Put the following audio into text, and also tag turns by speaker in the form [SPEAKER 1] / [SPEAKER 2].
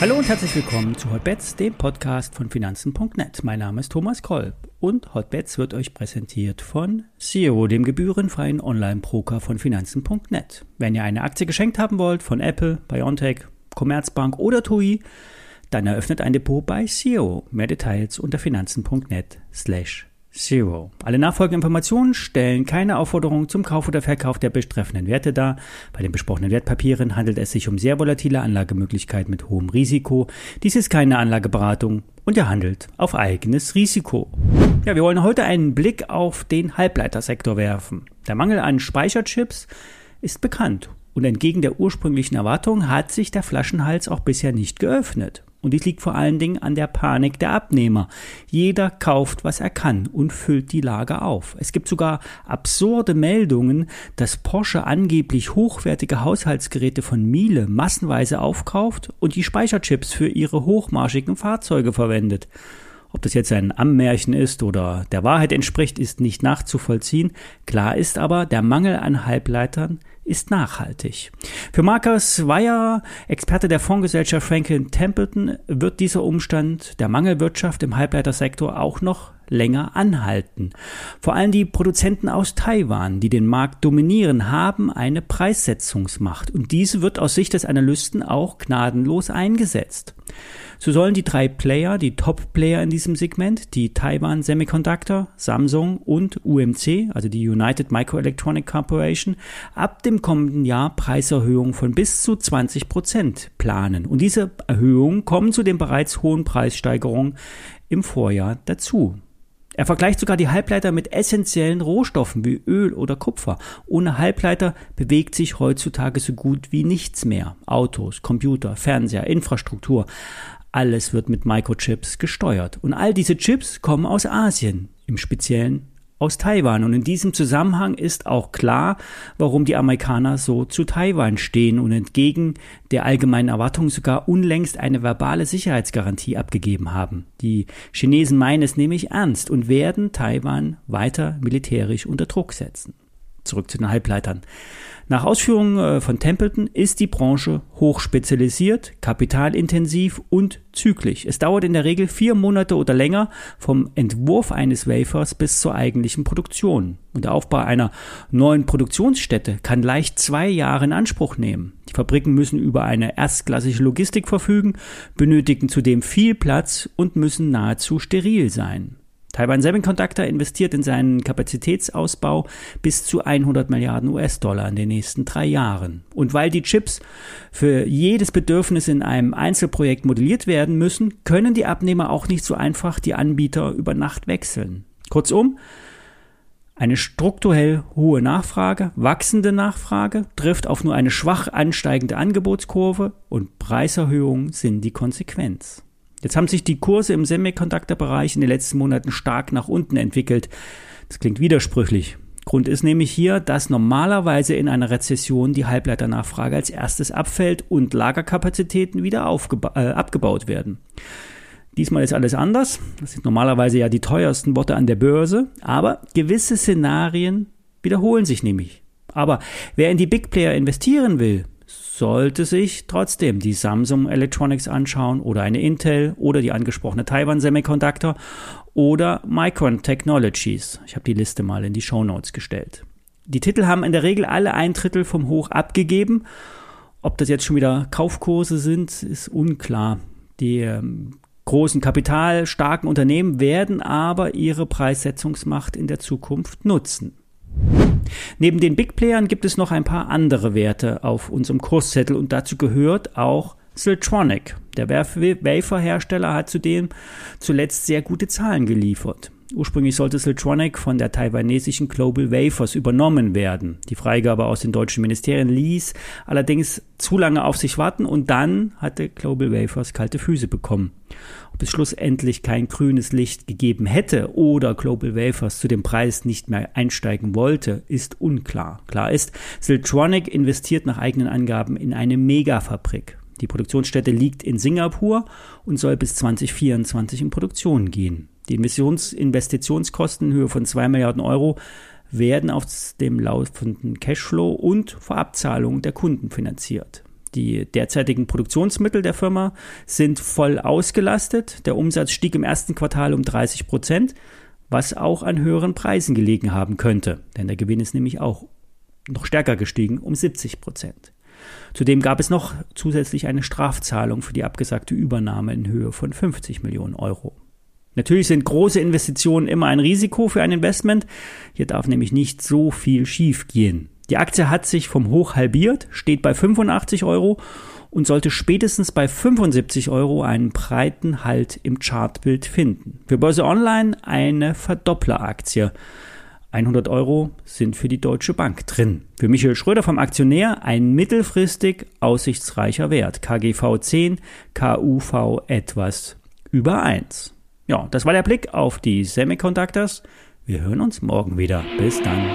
[SPEAKER 1] Hallo und herzlich willkommen zu Hotbets, dem Podcast von Finanzen.net. Mein Name ist Thomas Kolb und Hotbets wird euch präsentiert von Zero, dem gebührenfreien Online-Broker von Finanzen.net. Wenn ihr eine Aktie geschenkt haben wollt von Apple, BioNTech, Commerzbank oder TUI, dann eröffnet ein Depot bei Zero. Mehr Details unter finanzen.net slash Zero. Alle nachfolgenden Informationen stellen keine Aufforderung zum Kauf oder Verkauf der betreffenden Werte dar. Bei den besprochenen Wertpapieren handelt es sich um sehr volatile Anlagemöglichkeiten mit hohem Risiko. Dies ist keine Anlageberatung und er handelt auf eigenes Risiko. Ja, wir wollen heute einen Blick auf den Halbleitersektor werfen. Der Mangel an Speicherchips ist bekannt und entgegen der ursprünglichen Erwartung hat sich der Flaschenhals auch bisher nicht geöffnet. Und dies liegt vor allen Dingen an der Panik der Abnehmer. Jeder kauft, was er kann und füllt die Lager auf. Es gibt sogar absurde Meldungen, dass Porsche angeblich hochwertige Haushaltsgeräte von Miele massenweise aufkauft und die Speicherchips für ihre hochmarschigen Fahrzeuge verwendet. Ob das jetzt ein Ammärchen ist oder der Wahrheit entspricht, ist nicht nachzuvollziehen. Klar ist aber, der Mangel an Halbleitern ist nachhaltig. Für Marcus Weyer, Experte der Fondsgesellschaft Franklin Templeton, wird dieser Umstand der Mangelwirtschaft im Halbleitersektor auch noch länger anhalten. Vor allem die Produzenten aus Taiwan, die den Markt dominieren, haben eine Preissetzungsmacht und diese wird aus Sicht des Analysten auch gnadenlos eingesetzt. So sollen die drei Player, die Top-Player in diesem Segment, die Taiwan Semiconductor, Samsung und UMC, also die United Microelectronic Corporation, ab dem kommenden Jahr Preiserhöhungen von bis zu 20 Prozent planen. Und diese Erhöhungen kommen zu den bereits hohen Preissteigerungen im Vorjahr dazu. Er vergleicht sogar die Halbleiter mit essentiellen Rohstoffen wie Öl oder Kupfer. Ohne Halbleiter bewegt sich heutzutage so gut wie nichts mehr. Autos, Computer, Fernseher, Infrastruktur. Alles wird mit Microchips gesteuert. Und all diese Chips kommen aus Asien, im Speziellen aus Taiwan. Und in diesem Zusammenhang ist auch klar, warum die Amerikaner so zu Taiwan stehen und entgegen der allgemeinen Erwartung sogar unlängst eine verbale Sicherheitsgarantie abgegeben haben. Die Chinesen meinen es nämlich ernst und werden Taiwan weiter militärisch unter Druck setzen. Zurück zu den Halbleitern. Nach Ausführungen äh, von Templeton ist die Branche hochspezialisiert, kapitalintensiv und zyklisch. Es dauert in der Regel vier Monate oder länger vom Entwurf eines Wafers bis zur eigentlichen Produktion. Und der Aufbau einer neuen Produktionsstätte kann leicht zwei Jahre in Anspruch nehmen. Die Fabriken müssen über eine erstklassige Logistik verfügen, benötigen zudem viel Platz und müssen nahezu steril sein. Taiwan Semiconductor investiert in seinen Kapazitätsausbau bis zu 100 Milliarden US-Dollar in den nächsten drei Jahren. Und weil die Chips für jedes Bedürfnis in einem Einzelprojekt modelliert werden müssen, können die Abnehmer auch nicht so einfach die Anbieter über Nacht wechseln. Kurzum, eine strukturell hohe Nachfrage, wachsende Nachfrage trifft auf nur eine schwach ansteigende Angebotskurve und Preiserhöhungen sind die Konsequenz. Jetzt haben sich die Kurse im Semiconductor-Bereich in den letzten Monaten stark nach unten entwickelt. Das klingt widersprüchlich. Grund ist nämlich hier, dass normalerweise in einer Rezession die Halbleiternachfrage als erstes abfällt und Lagerkapazitäten wieder äh, abgebaut werden. Diesmal ist alles anders. Das sind normalerweise ja die teuersten Worte an der Börse, aber gewisse Szenarien wiederholen sich nämlich. Aber wer in die Big Player investieren will, sollte sich trotzdem die Samsung Electronics anschauen oder eine Intel oder die angesprochene Taiwan Semiconductor oder Micron Technologies. Ich habe die Liste mal in die Show Notes gestellt. Die Titel haben in der Regel alle ein Drittel vom Hoch abgegeben. Ob das jetzt schon wieder Kaufkurse sind, ist unklar. Die ähm, großen kapitalstarken Unternehmen werden aber ihre Preissetzungsmacht in der Zukunft nutzen. Neben den Big Playern gibt es noch ein paar andere Werte auf unserem Kurszettel und dazu gehört auch Siltronic. Der Waferhersteller hat zudem zuletzt sehr gute Zahlen geliefert. Ursprünglich sollte Siltronic von der taiwanesischen Global Wafers übernommen werden. Die Freigabe aus den deutschen Ministerien ließ allerdings zu lange auf sich warten und dann hatte Global Wafers kalte Füße bekommen. Ob es schlussendlich kein grünes Licht gegeben hätte oder Global Wafers zu dem Preis nicht mehr einsteigen wollte, ist unklar. Klar ist, Siltronic investiert nach eigenen Angaben in eine Megafabrik. Die Produktionsstätte liegt in Singapur und soll bis 2024 in Produktion gehen. Die Investitionskosten in Höhe von 2 Milliarden Euro werden aus dem laufenden Cashflow und Vorabzahlungen der Kunden finanziert. Die derzeitigen Produktionsmittel der Firma sind voll ausgelastet. Der Umsatz stieg im ersten Quartal um 30 Prozent, was auch an höheren Preisen gelegen haben könnte, denn der Gewinn ist nämlich auch noch stärker gestiegen um 70 Prozent. Zudem gab es noch zusätzlich eine Strafzahlung für die abgesagte Übernahme in Höhe von 50 Millionen Euro. Natürlich sind große Investitionen immer ein Risiko für ein Investment. Hier darf nämlich nicht so viel schief gehen. Die Aktie hat sich vom Hoch halbiert, steht bei 85 Euro und sollte spätestens bei 75 Euro einen breiten Halt im Chartbild finden. Für Börse Online eine Verdoppleraktie. 100 Euro sind für die Deutsche Bank drin. Für Michael Schröder vom Aktionär ein mittelfristig aussichtsreicher Wert. KGV 10, KUV etwas über 1. Ja, das war der Blick auf die Semiconductors. Wir hören uns morgen wieder. Bis dann.